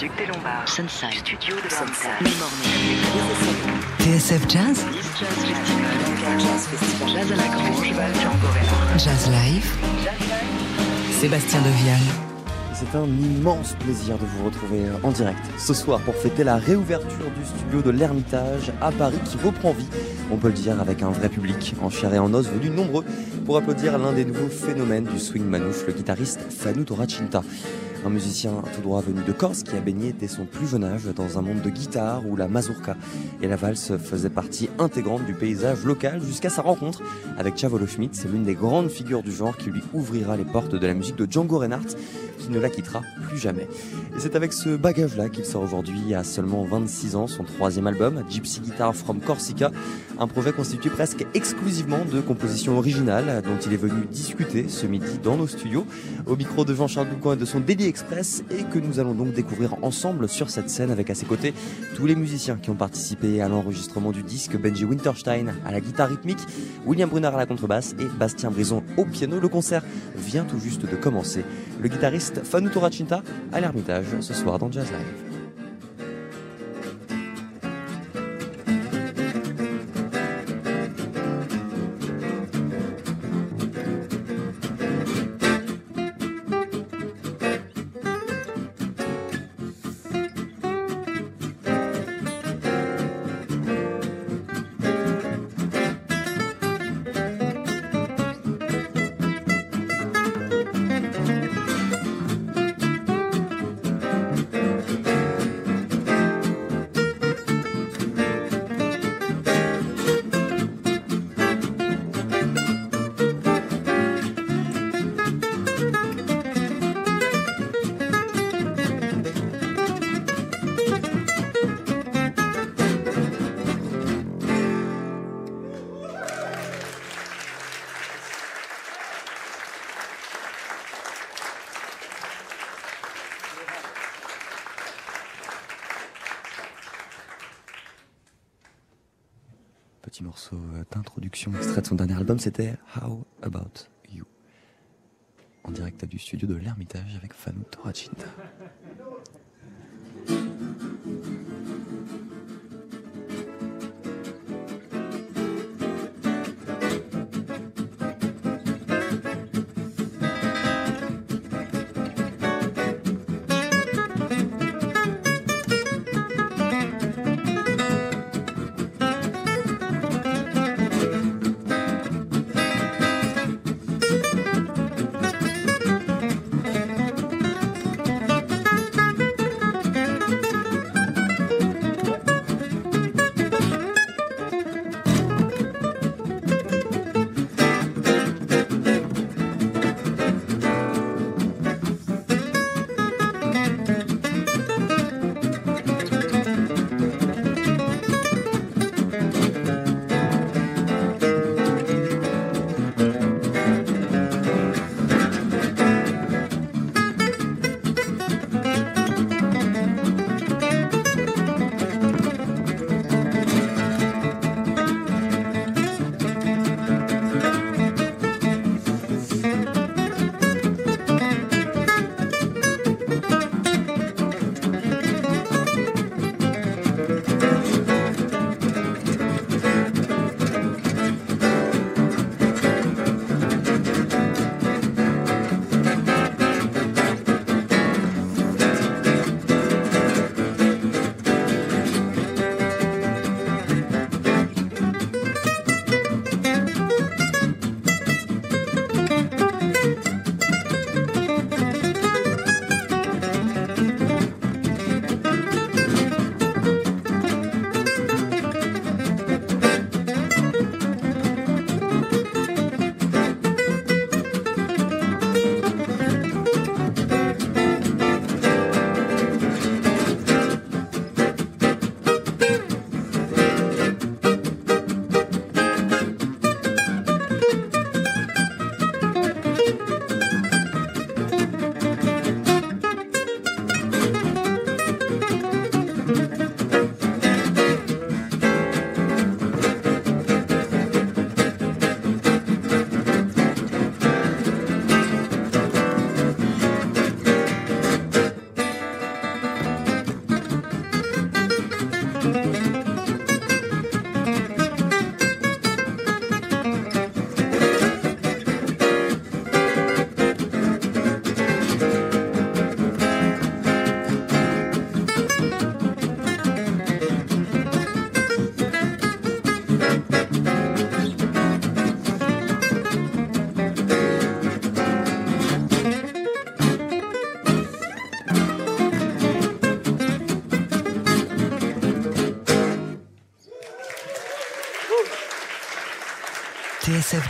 Duc des Lombards. Sunside. Studio de Sunside. TSF Jazz. Jazz Festival. Jazz à la Grange. Jazz Live. Sébastien Devial. C'est un immense plaisir de vous retrouver en direct ce soir pour fêter la réouverture du studio de l'Ermitage à Paris qui reprend vie, on peut le dire, avec un vrai public en chair et en os venu nombreux pour applaudir l'un des nouveaux phénomènes du swing manouche, le guitariste Fanu Toracinta. Un musicien tout droit venu de Corse qui a baigné dès son plus jeune âge dans un monde de guitare où la mazurka et la valse faisaient partie intégrante du paysage local jusqu'à sa rencontre avec Chavolo Schmidt. C'est l'une des grandes figures du genre qui lui ouvrira les portes de la musique de Django Reinhardt qui ne la quittera plus jamais. Et c'est avec ce bagage-là qu'il sort aujourd'hui à seulement 26 ans son troisième album, Gypsy Guitar from Corsica, un projet constitué presque exclusivement de compositions originales dont il est venu discuter ce midi dans nos studios au micro de Jean-Charles Doucan et de son Daily Et que nous allons donc découvrir ensemble sur cette scène avec à ses côtés tous les musiciens qui ont participé à l'enregistrement du disque, Benji Winterstein à la guitare rythmique, William Brunner à la contrebasse et Bastien Brison au piano. Le concert vient tout juste de commencer. Le guitariste Fanu Toracinta à l'Ermitage ce soir dans Jazz Live. En direct du studio de l'Ermitage avec Fanu Toracinta.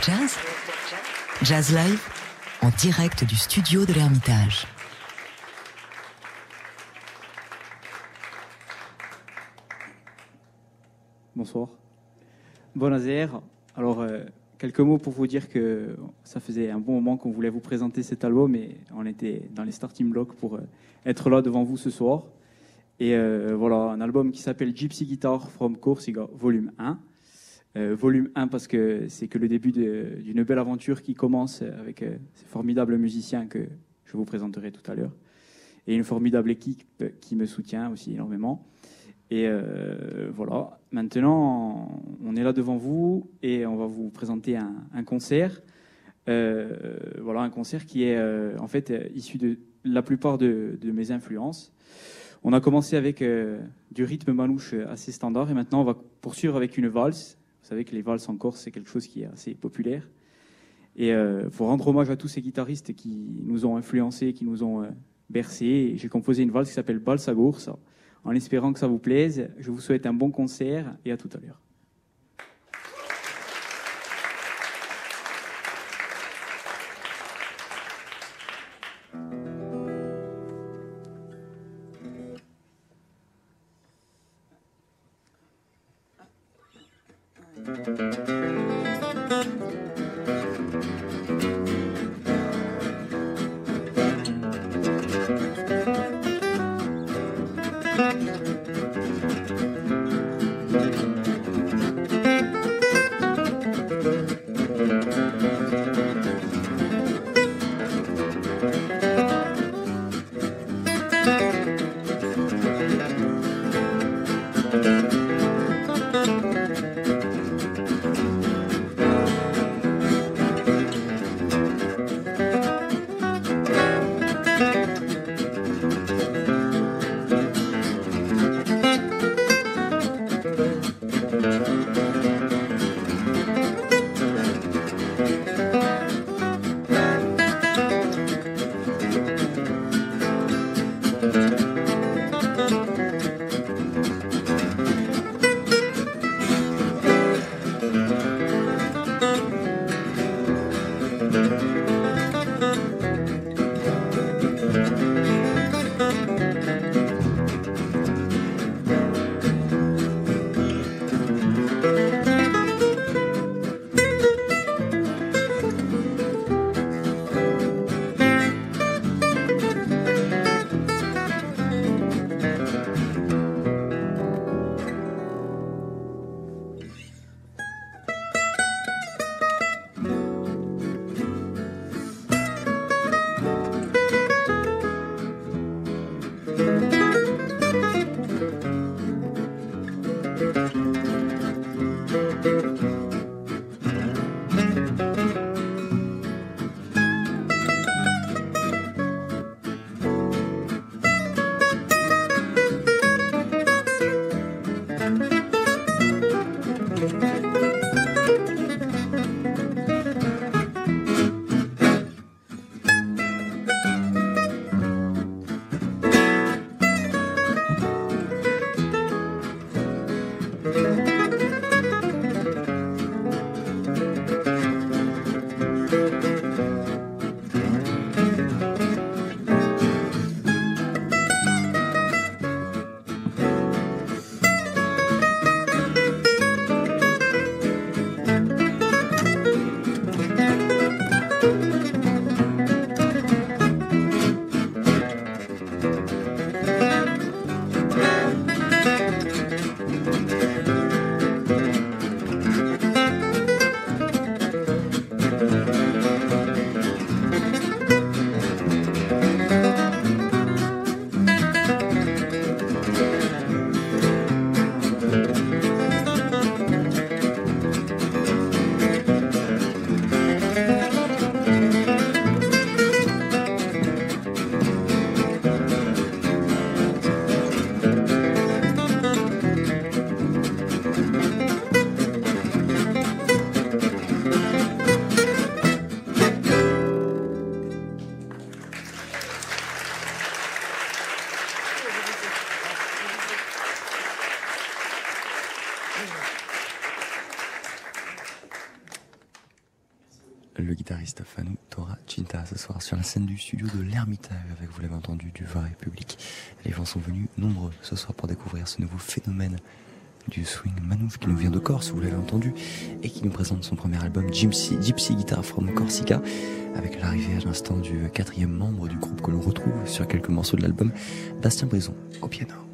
Jazz? Jazz Live en direct du studio de l'Ermitage. Bonsoir. Bonjour. Alors, euh, quelques mots pour vous dire que ça faisait un bon moment qu'on voulait vous présenter cet album et on était dans les starting blocks pour euh, être là devant vous ce soir. Et euh, voilà, un album qui s'appelle Gypsy Guitar from Corsica, volume 1. Volume 1 parce que c'est que le début d'une belle aventure qui commence avec ces formidables musiciens que je vous présenterai tout à l'heure. Et une formidable équipe qui me soutient aussi énormément. Et euh, voilà, maintenant, on est là devant vous et on va vous présenter un, concert. Euh, voilà, un concert qui est euh, en fait issu de la plupart de, mes influences. On a commencé avec du rythme manouche assez standard et maintenant on va poursuivre avec une valse. Savez que les valses en Corse, c'est quelque chose qui est assez populaire. Et pour rendre hommage à tous ces guitaristes qui nous ont influencés, qui nous ont bercés, j'ai composé une valse qui s'appelle Balsa Gorsa en espérant que ça vous plaise. Je vous souhaite un bon concert et à tout à l'heure. Avec, vous l'avez entendu, du vrai public. Les gens sont venus nombreux ce soir pour découvrir ce nouveau phénomène du swing manouche qui nous vient de Corse, vous l'avez entendu, et qui nous présente son premier album Gypsy, Gypsy Guitar from Corsica, avec l'arrivée à l'instant du quatrième membre du groupe que l'on retrouve sur quelques morceaux de l'album, Bastien Brison, au piano.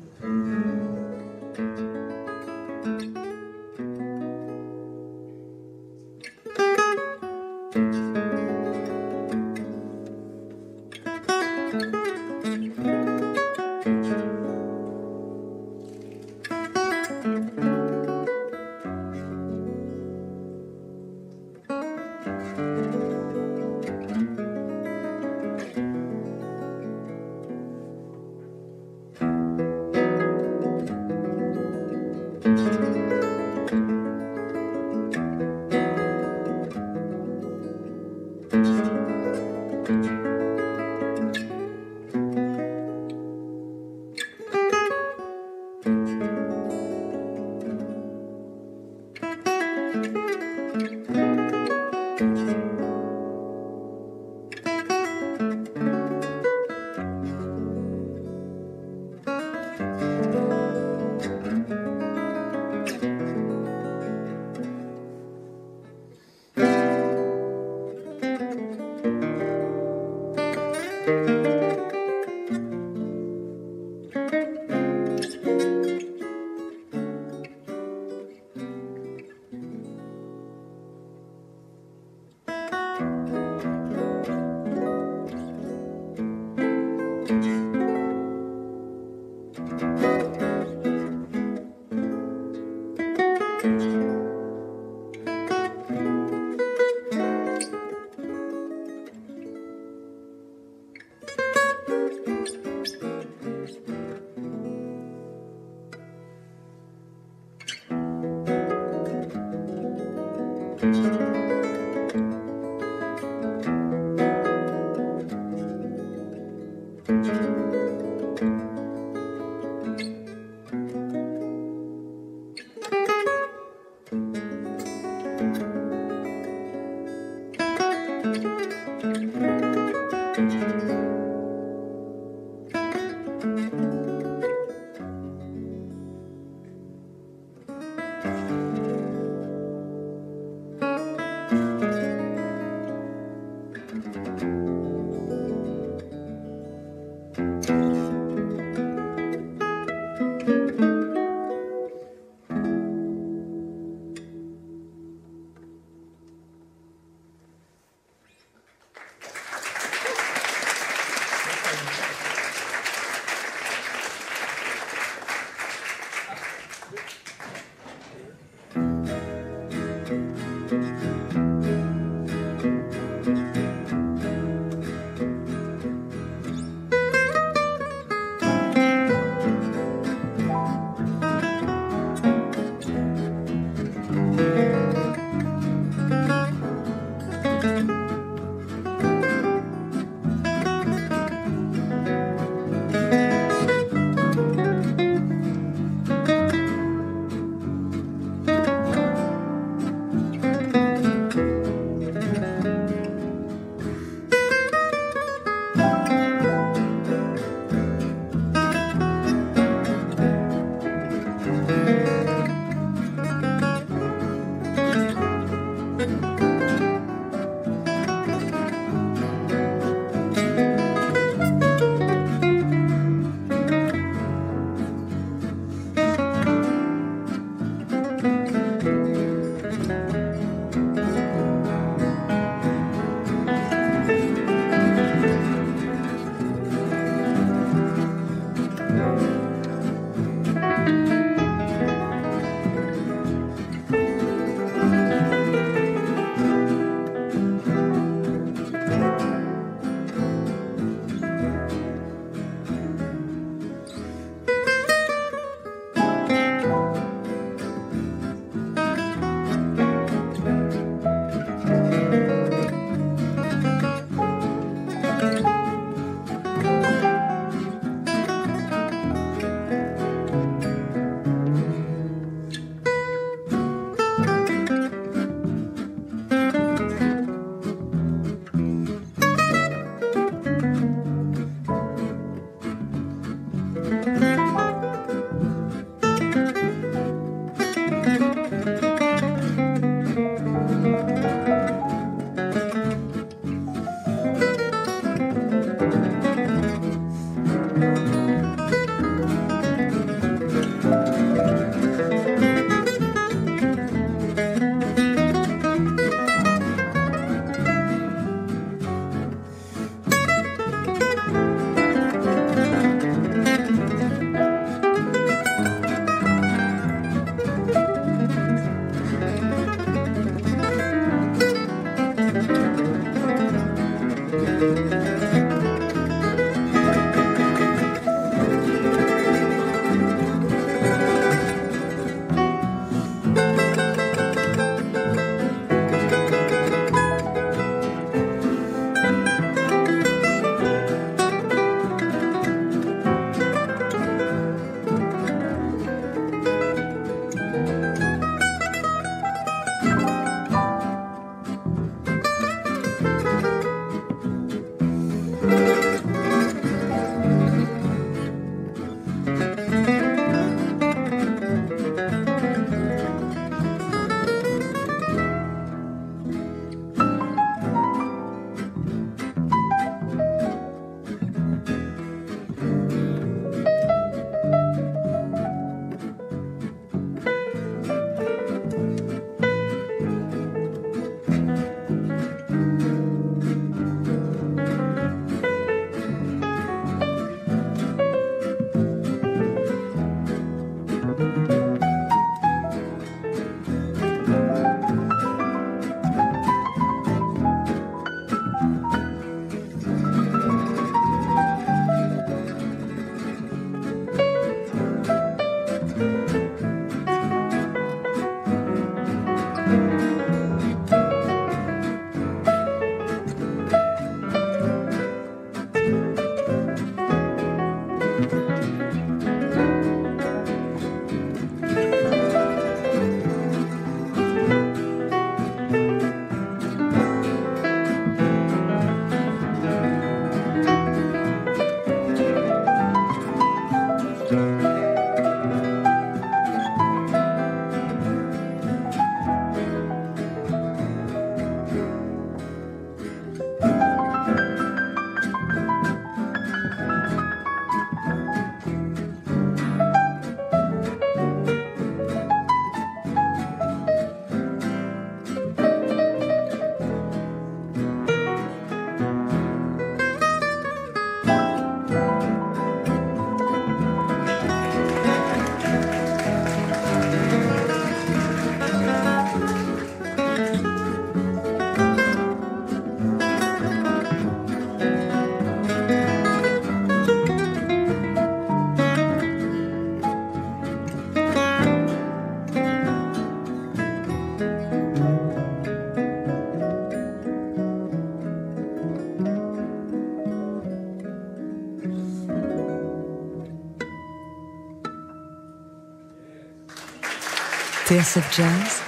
TSF Jazz,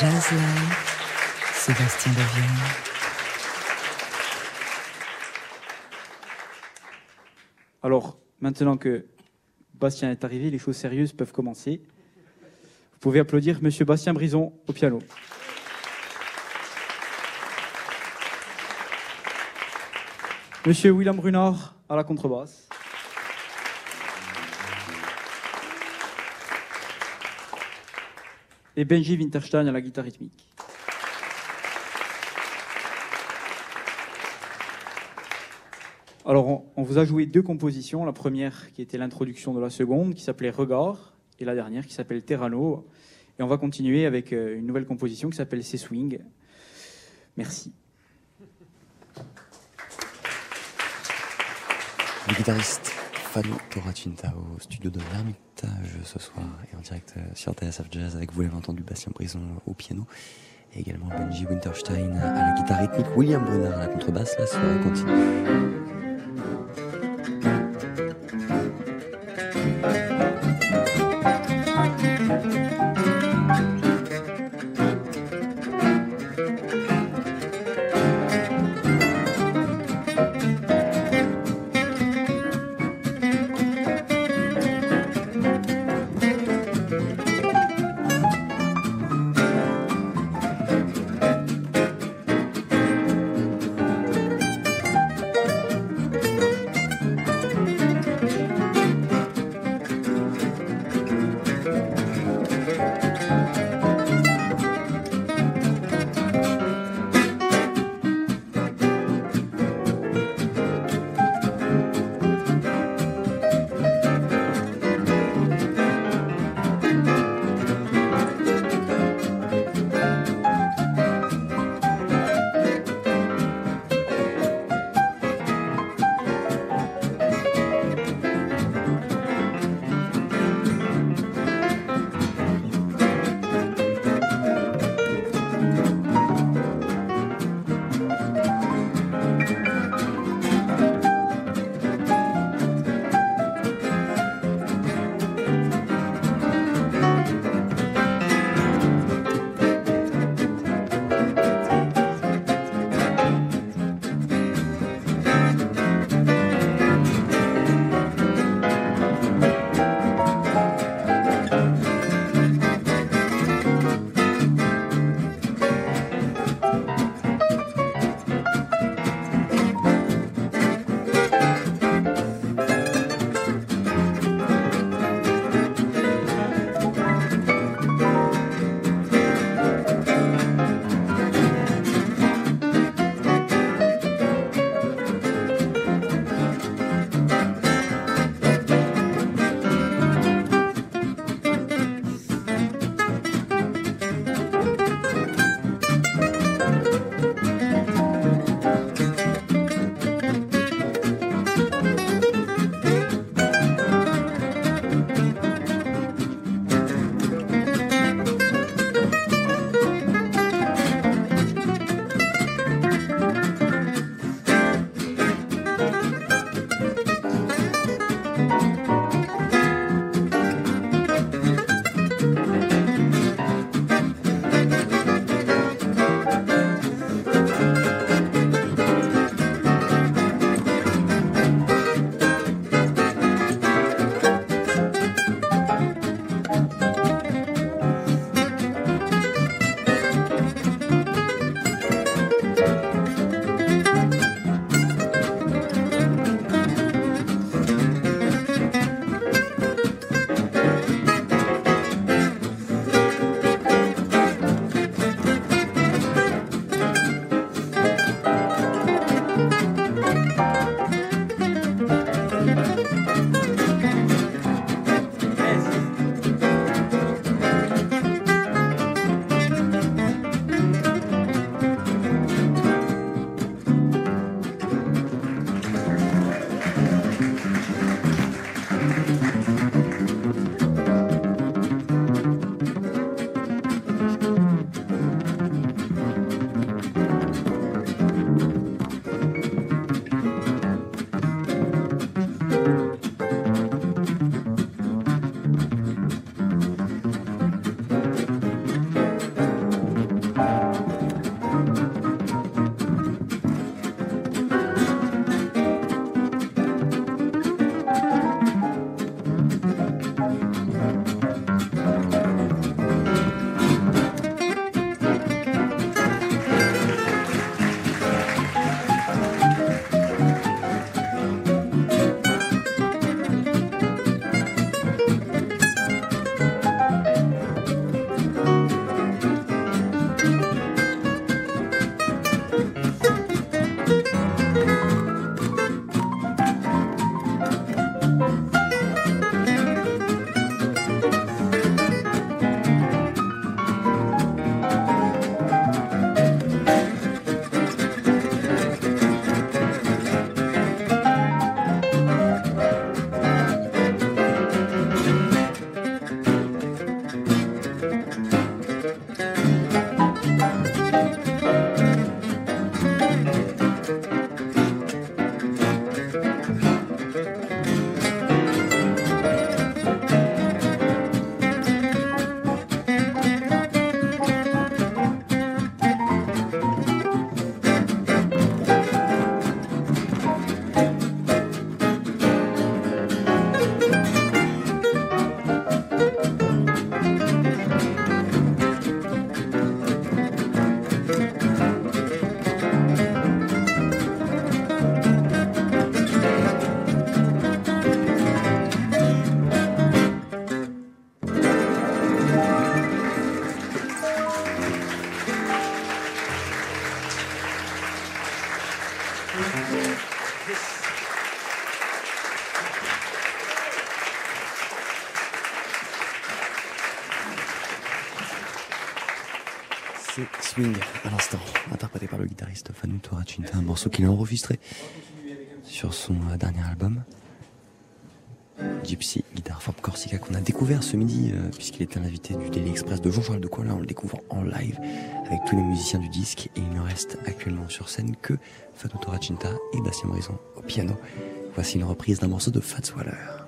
Jazz Live, Sébastien Devienne. Alors, maintenant que Bastien est arrivé, les choses sérieuses peuvent commencer. Vous pouvez applaudir Monsieur Bastien Brison au piano. Monsieur William Brunard à la contrebasse. Et Benji Winterstein à la guitare rythmique. Alors, on, vous a joué deux compositions. La première qui était l'introduction de la seconde, qui s'appelait Regard, et la dernière qui s'appelle Terrano. Et on va continuer avec euh, une nouvelle composition qui s'appelle C'est Swing. Merci. Le guitariste Fano Toracinta au studio de l'Ermitage ce soir et en direct euh, sur TSF Jazz avec vous l'avez entendu Bastien Brison au piano et également Benji Winterstein à la guitare rythmique, William Brunner à la contrebasse. La soirée continue. Enregistré sur son euh, dernier album. Gypsy, guitare forme Corsica qu'on a découvert ce midi euh, puisqu'il était l'invité du Daily Express de Jean-Charles de Là, On le découvre en live avec tous les musiciens du disque et il ne reste actuellement sur scène que Fatu Torachinta et Bastien Morison au piano. Voici une reprise d'un morceau de Fats Waller.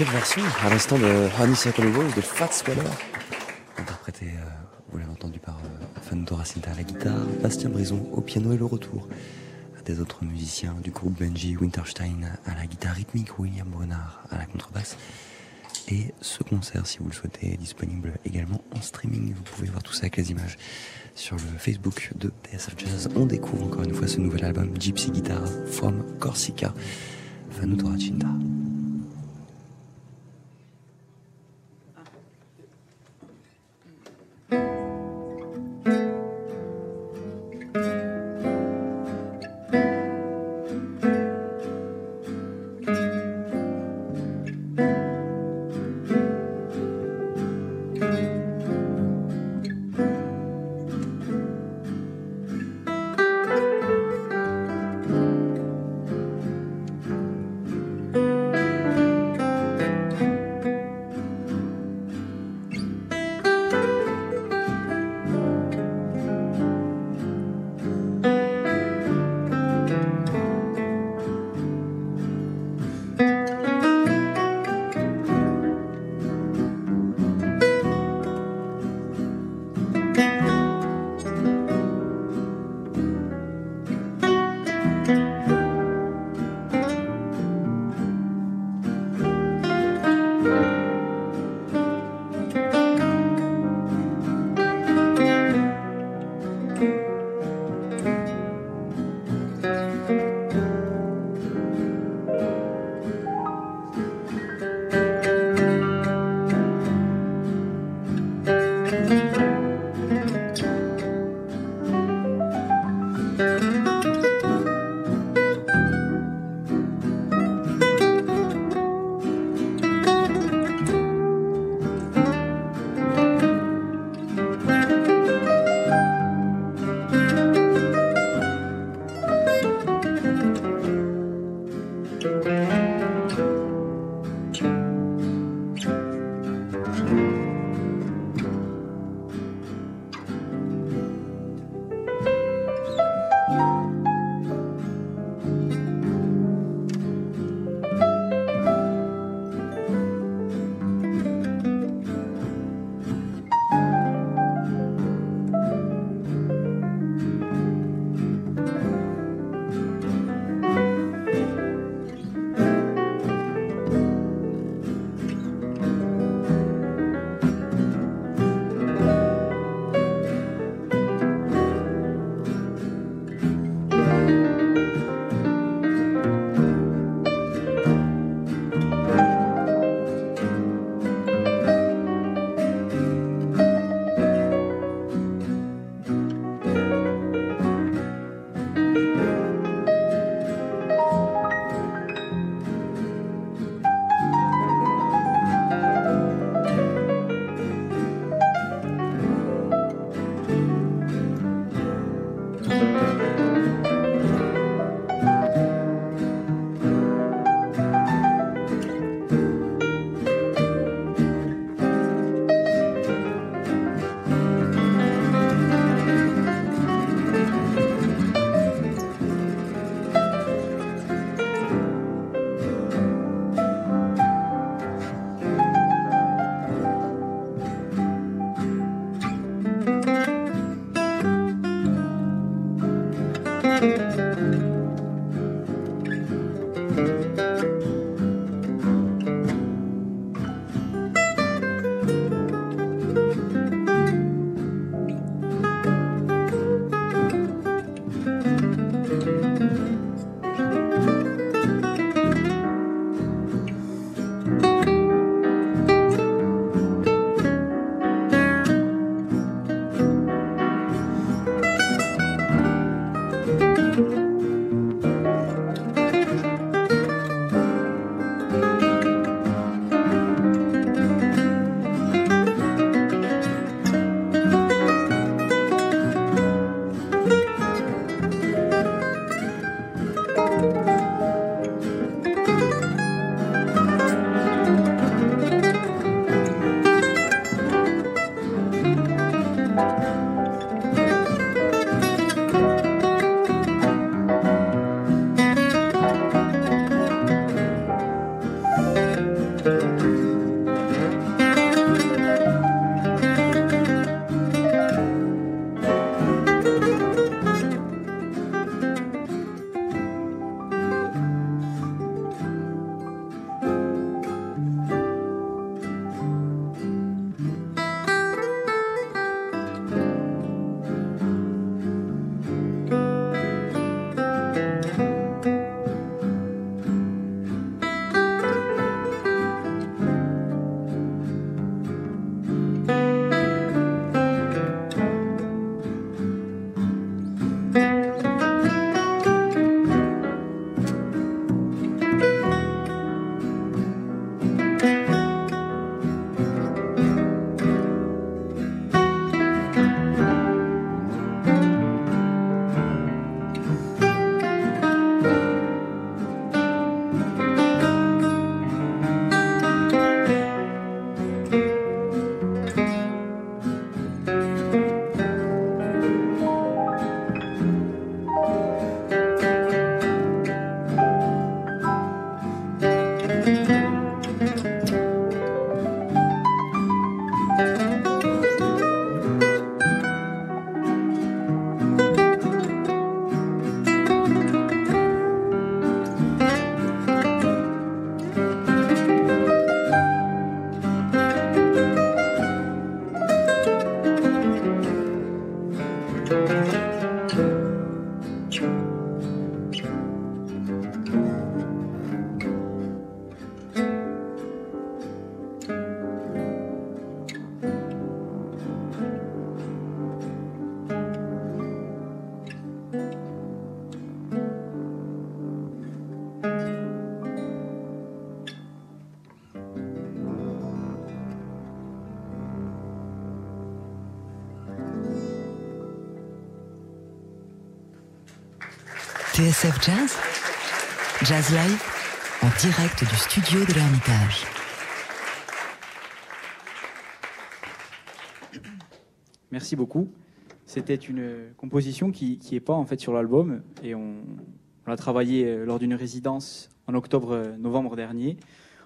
Quelle version à l'instant de Honey Rose de Fat Sweater Interprété, euh, vous l'avez entendu par euh, Fernando Racinta à la guitare, Bastien Brison au piano et le retour des autres musiciens du groupe Benji Winterstein à la guitare rythmique, William Brenard à la contrebasse. Et ce concert, si vous le souhaitez, est disponible également en streaming. Vous pouvez voir tout ça avec les images sur le Facebook de TSF Jazz. On découvre encore une fois ce nouvel album Gypsy Guitar from Corsica, Fernando TSF Jazz Jazz Live en direct du studio de l'Ermitage. Merci beaucoup. C'était une composition qui n'est pas en fait sur l'album et on, l'a travaillé euh, lors d'une résidence en octobre-novembre dernier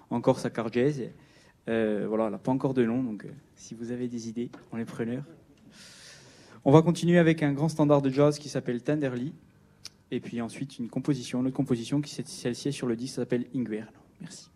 en Corse à Cargèse. Euh, voilà, elle n'a pas encore de nom, donc euh, si vous avez des idées, on est preneurs. On va continuer avec un grand standard de jazz qui s'appelle Tenderly. Et puis ensuite une composition, une autre composition qui celle-ci sur le disque, s'appelle Inguerno. Merci.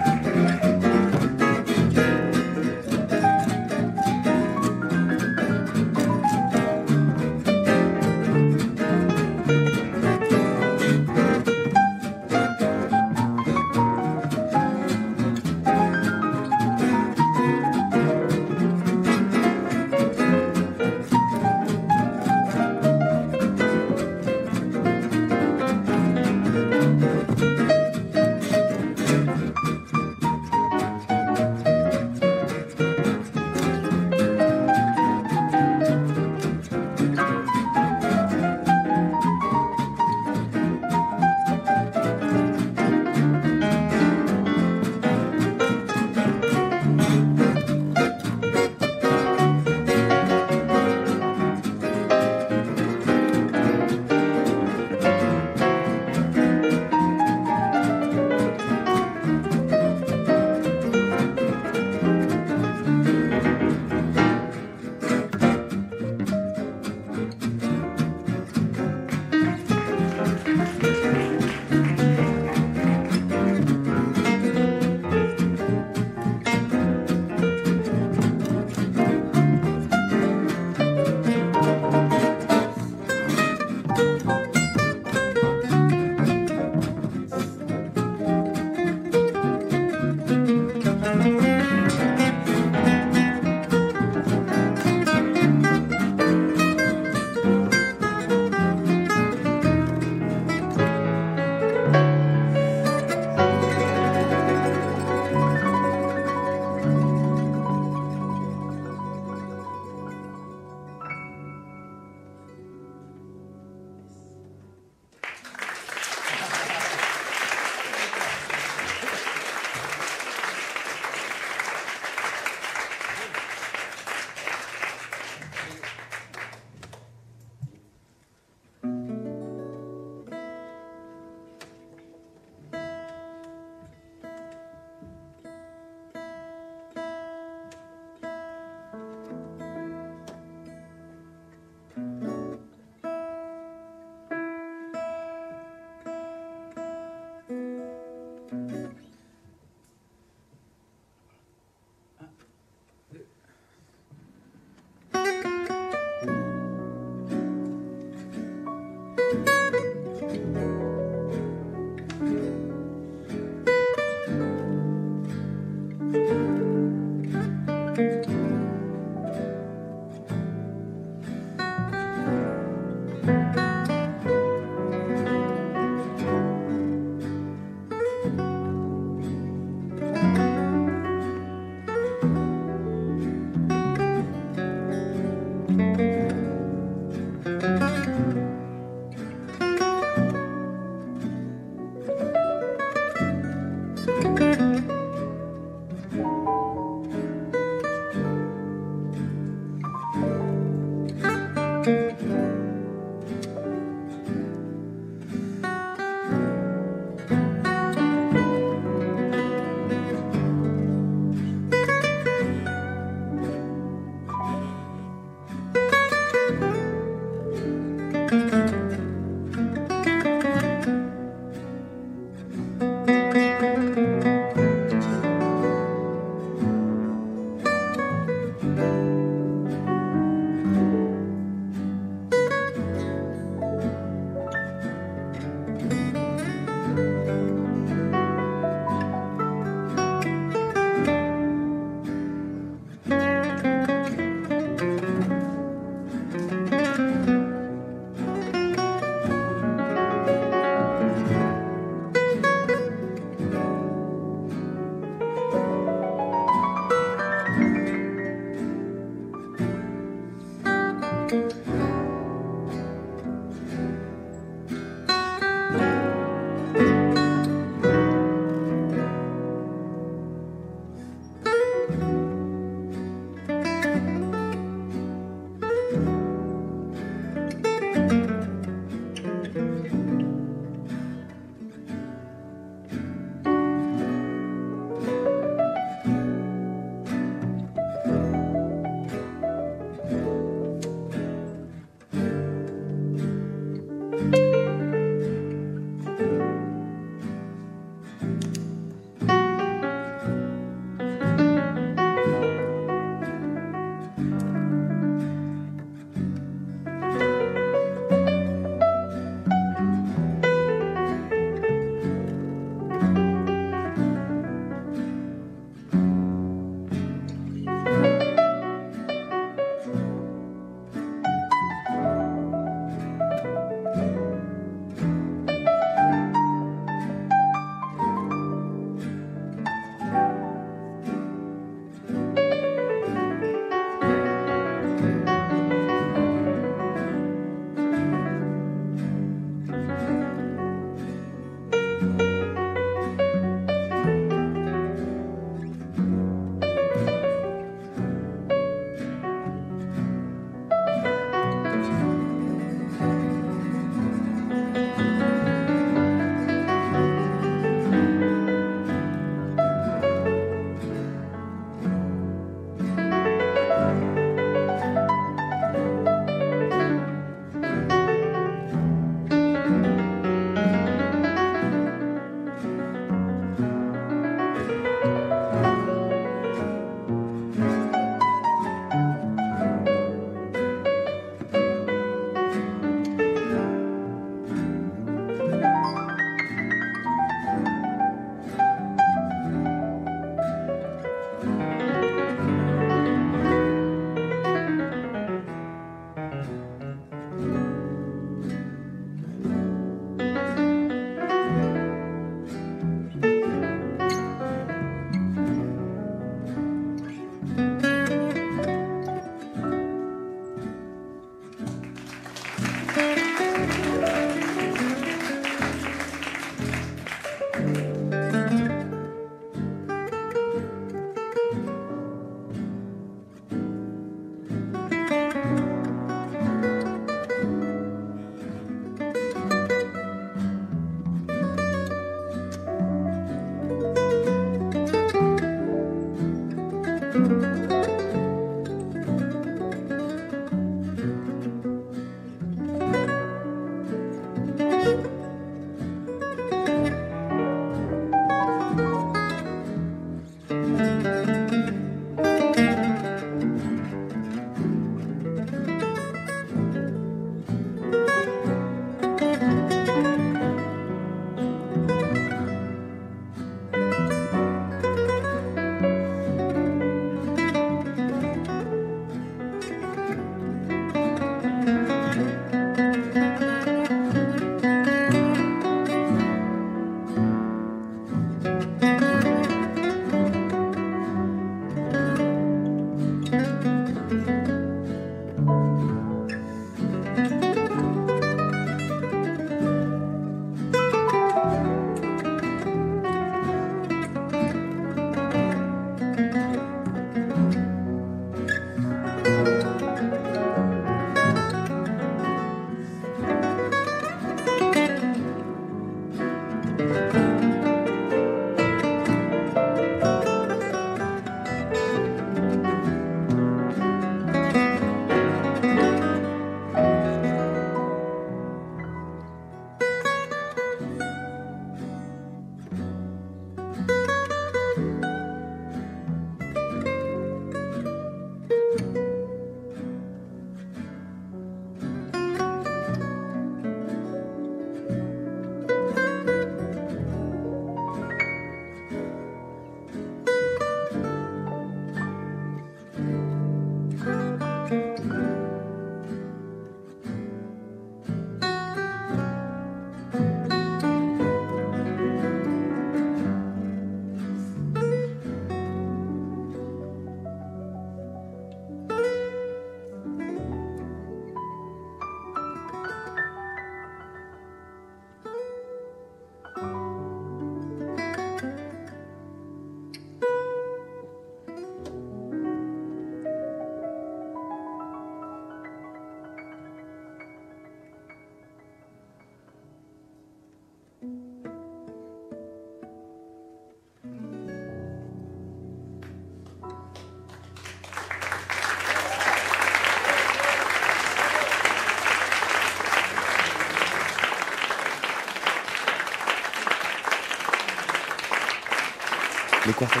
Quartet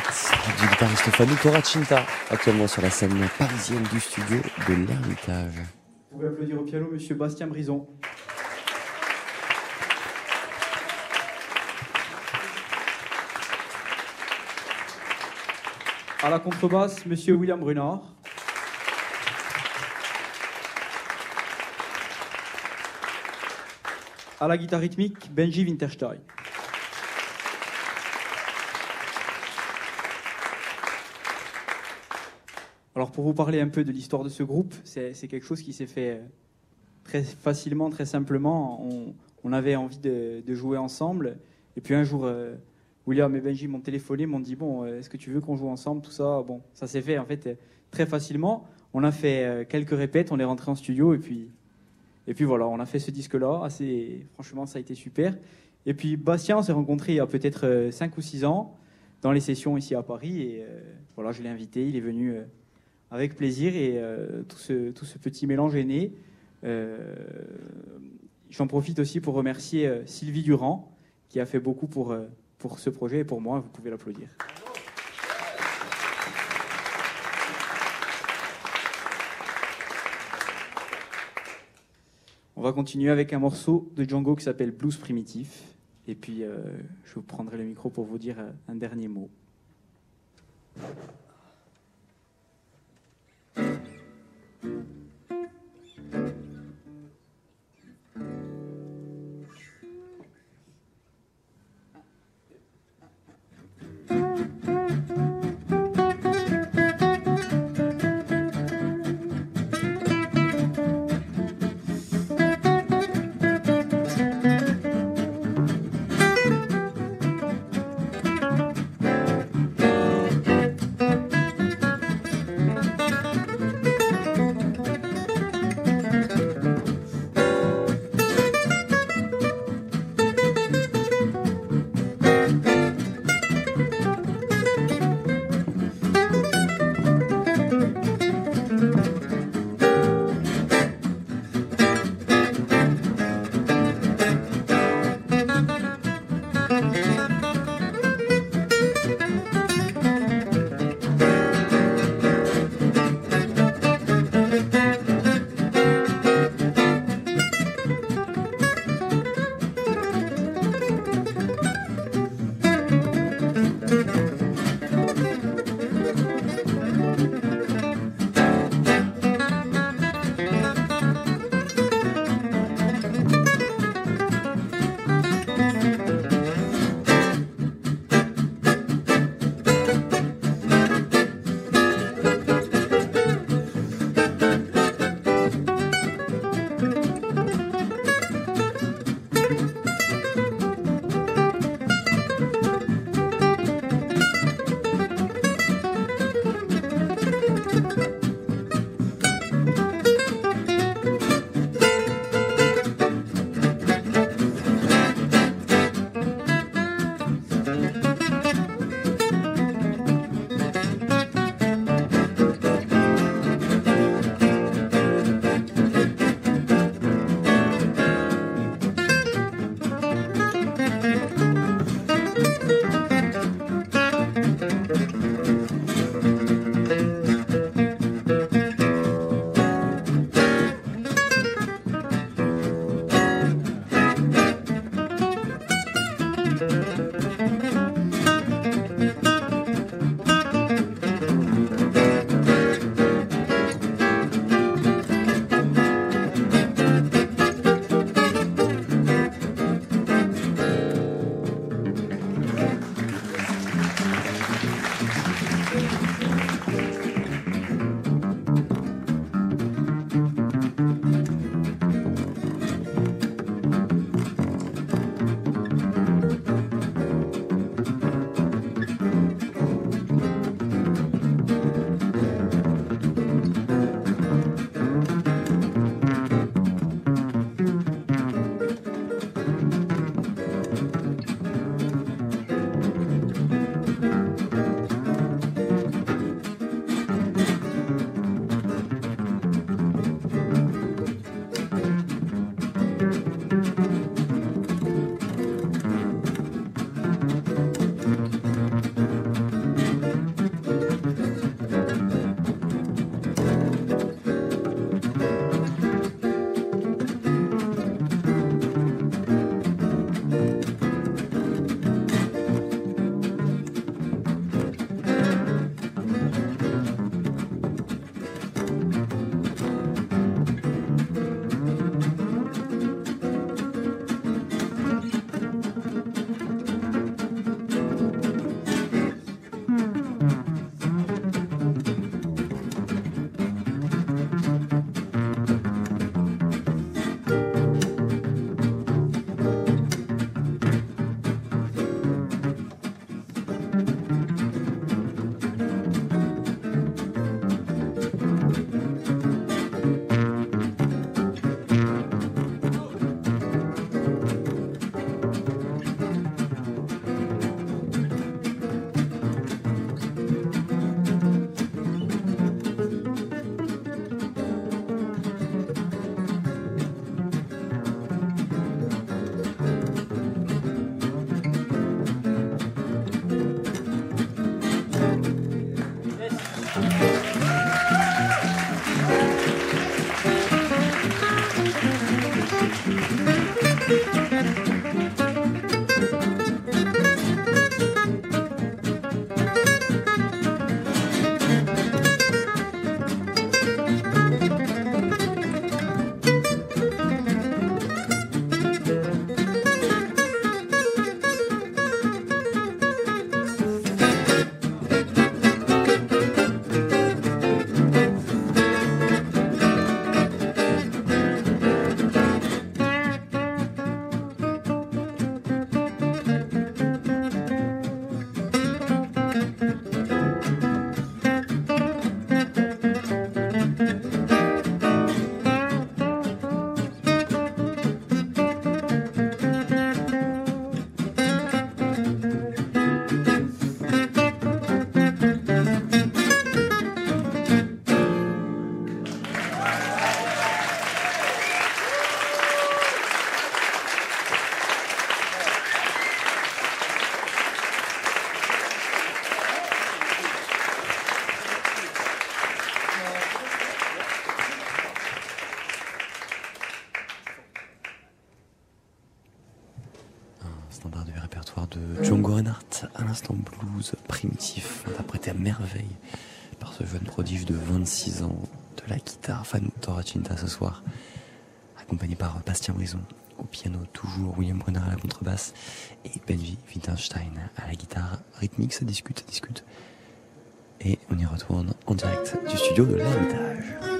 du guitariste Fanny Toracinta, actuellement sur la scène parisienne du studio de l'Ermitage. Vous pouvez applaudir au piano Monsieur Bastien Brison. À la contrebasse, Monsieur William Brunard. À la guitare rythmique, Benji Winterstein. Alors pour vous parler un peu de l'histoire de ce groupe, c'est quelque chose qui s'est fait très facilement, très simplement. On, avait envie de, jouer ensemble. Et puis un jour, euh, William et Benji m'ont téléphoné, m'ont dit bon, euh, est-ce que tu veux qu'on joue ensemble, tout ça? Bon, ça s'est fait en fait très facilement. On a fait euh, quelques répètes, on est rentré en studio et puis et puis voilà, on a fait ce disque-là. Assez, franchement, ça a été super. Et puis Bastien, on s'est rencontré il y a peut-être 5 ou 6 ans dans les sessions ici à Paris et voilà, je l'ai invité, il est venu avec plaisir et tout ce tout ce petit mélange est né. J'en profite aussi pour remercier Sylvie Durand qui a fait beaucoup pour pour ce projet et pour moi. Vous pouvez l'applaudir. On va continuer avec un morceau de Django qui s'appelle Blues Primitif. Et puis, euh, je vous prendrai le micro pour vous dire euh, un dernier mot. Prodige de 26 ans de la guitare Fanu Toracinta ce soir, accompagné par Bastien Brison au piano, toujours William Brunner à la contrebasse et Benji Wittgenstein à la guitare rythmique. Ça discute, ça discute. Et on y retourne en direct du studio de l'Ermitage.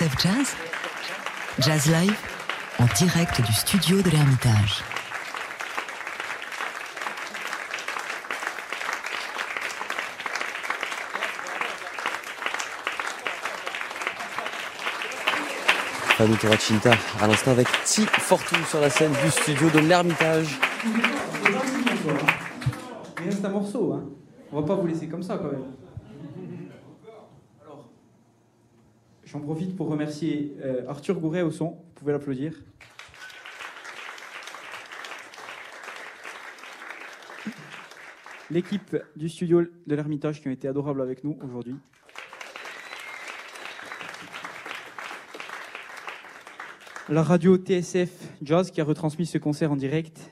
Jazz, Jazz Live, en direct du studio de l'Ermitage. Fanny Toracinta à l'instant avec Ti Fortune sur la scène du studio de l'Ermitage. Il reste un morceau, hein. On va pas vous laisser comme ça quand même. Pour remercier euh, Arthur Gouret au son. Vous pouvez l'applaudir. L'équipe du studio de l'Ermitage qui ont été adorables avec nous aujourd'hui. La radio TSF Jazz qui a retransmis ce concert en direct.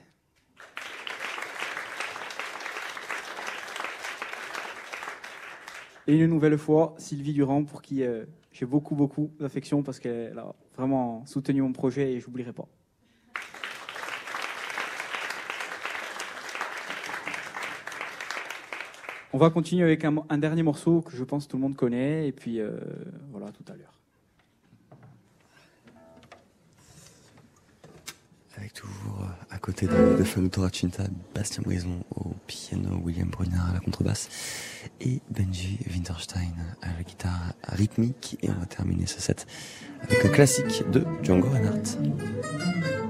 Et une nouvelle fois, Sylvie Durand, pour qui euh, j'ai beaucoup, beaucoup d'affection parce qu'elle a vraiment soutenu mon projet et j'oublierai pas. On va continuer avec un, dernier morceau que je pense tout le monde connaît et puis euh, voilà tout à l'heure. À côté de, de Fanny Torachinta, Bastien Brison au piano, William Brunard à la contrebasse et Benji Winterstein à la guitare rythmique. Et on va terminer ce set avec le classique de Django Reinhardt.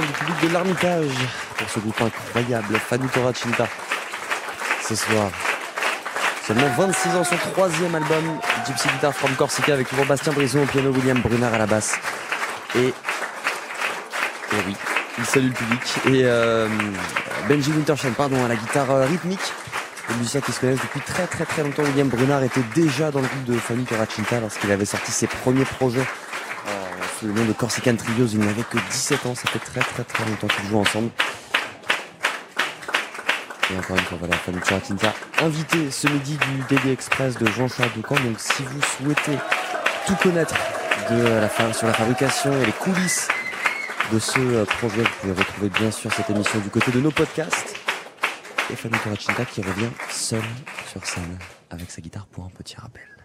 Du public de l'Armitage pour ce groupe incroyable, Fanny Torachinta, ce soir. Seulement 26 ans, son troisième album, Gypsy Guitar from Corsica, avec toujours Bastien Brisson au piano, William Brunard à la basse. Et, et oui, il salue le public. Et euh, Benji Wintershine, pardon, à la guitare euh, rythmique. Les musiciens qui se connaissent depuis très très très longtemps. William Brunard était déjà dans le groupe de Fanny Terrachinta lorsqu'il avait sorti ses premiers projets le nom de Corsican Trios. Il n'avait que 17 ans, ça fait très très très longtemps qu'ils jouent ensemble. Et encore une fois, voilà, Fanny Terrachinta, invité ce midi du Daily Express de Jean-Charles Ducamp. Donc si vous souhaitez tout connaître sur la fabrication et les coulisses de ce euh, projet, vous pouvez retrouver bien sûr cette émission du côté de nos podcasts. Et Fanny Terrachinta qui revient seule sur scène avec sa guitare pour un petit rappel.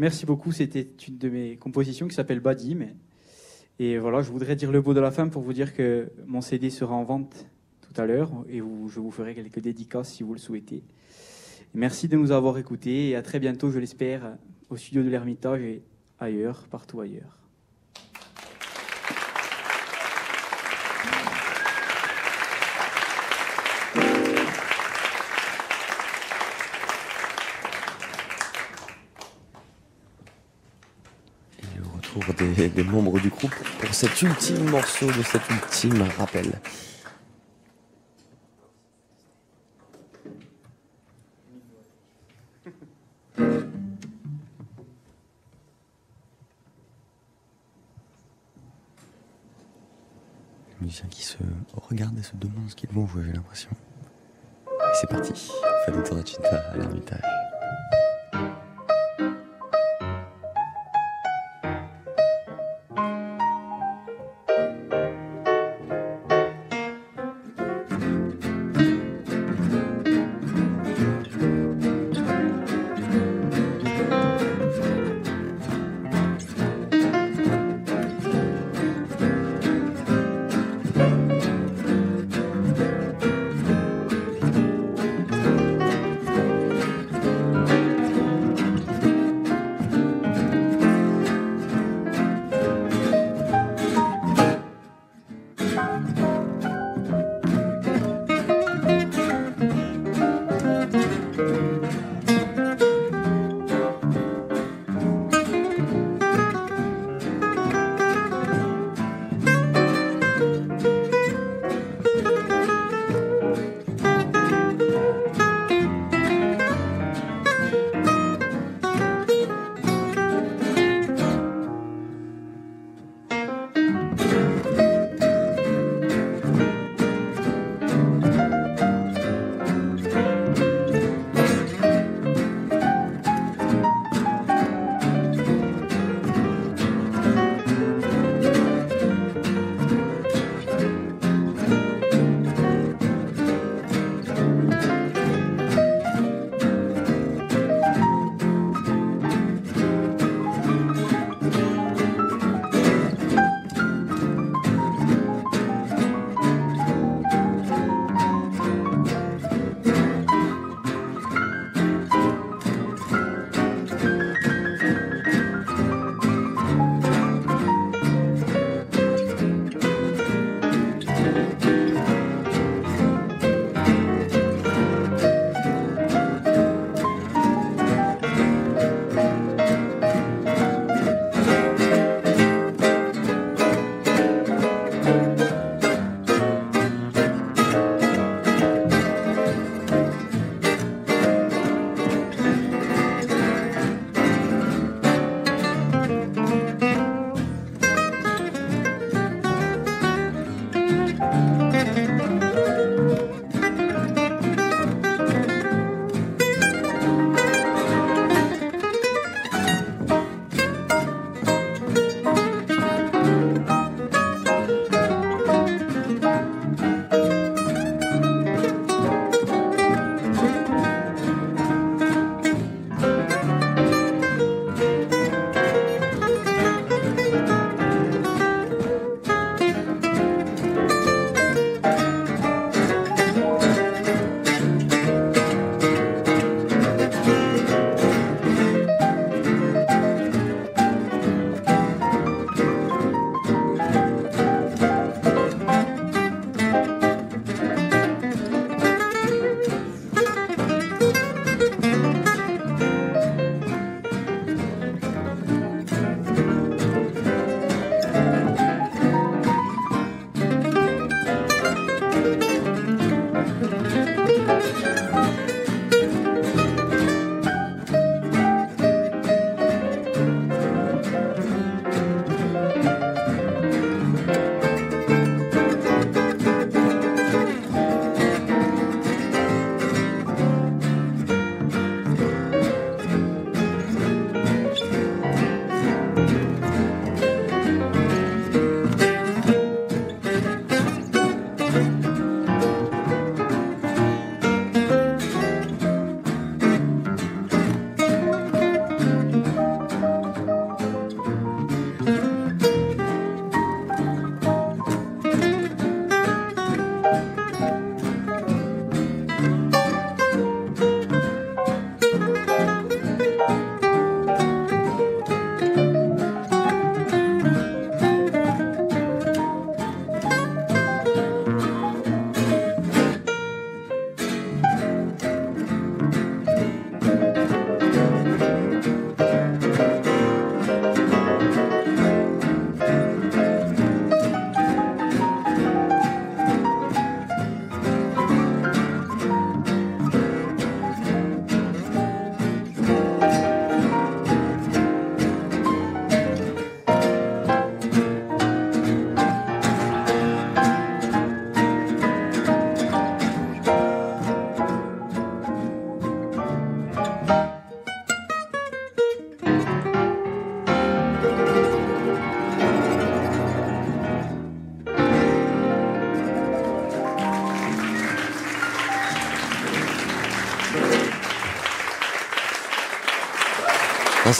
Merci beaucoup. C'était une de mes compositions qui s'appelle Badim. Et voilà, je voudrais dire le mot de la fin pour vous dire que mon CD sera en vente tout à l'heure et je vous ferai quelques dédicaces si vous le souhaitez. Merci de nous avoir écoutés et à très bientôt, je l'espère, au studio de l'Ermitage et ailleurs, partout ailleurs. Des, des membres du groupe pour cet ultime morceau de cet ultime rappel. Musiciens qui se regardent et se demandent ce qu'ils vont jouer, j'ai l'impression. C'est parti. Fado Torracita à l'Ermitage.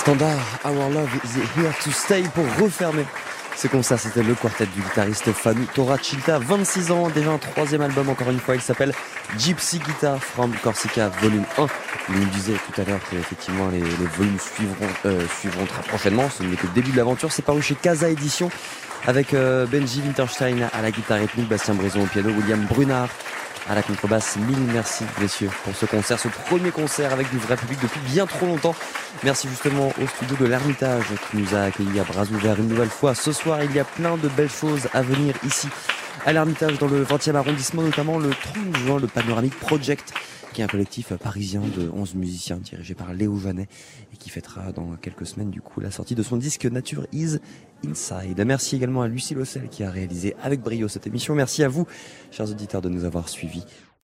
Standard, Our Love is here to stay pour refermer comme ça, c'était le quartet du guitariste Fanu Torachilta, 26 ans, déjà un troisième album encore une fois, il s'appelle Gypsy Guitar from Corsica Volume 1. Il nous disait tout à l'heure que effectivement les, volumes suivront, euh, suivront très prochainement, ce n'est que le début de l'aventure, c'est paru chez Casa Edition avec euh, Benji Winterstein à la guitare rythmique, Bastien Brison au piano, William Brunard à la contrebasse. Mille merci, messieurs, pour ce concert, ce premier concert avec du vrai public depuis bien trop longtemps. Merci justement au studio de l'Ermitage qui nous a accueillis à bras ouverts une nouvelle fois. Ce soir, il y a plein de belles choses à venir ici à l'Ermitage dans le 20e arrondissement, notamment le 30 juin, le Panoramic Project qui est un collectif parisien de 11 musiciens dirigé par Léo Janet et qui fêtera dans quelques semaines du coup la sortie de son disque Nature is Inside. Merci également à Lucie Lossel qui a réalisé avec brio cette émission. Merci à vous, chers auditeurs, de nous avoir suivis.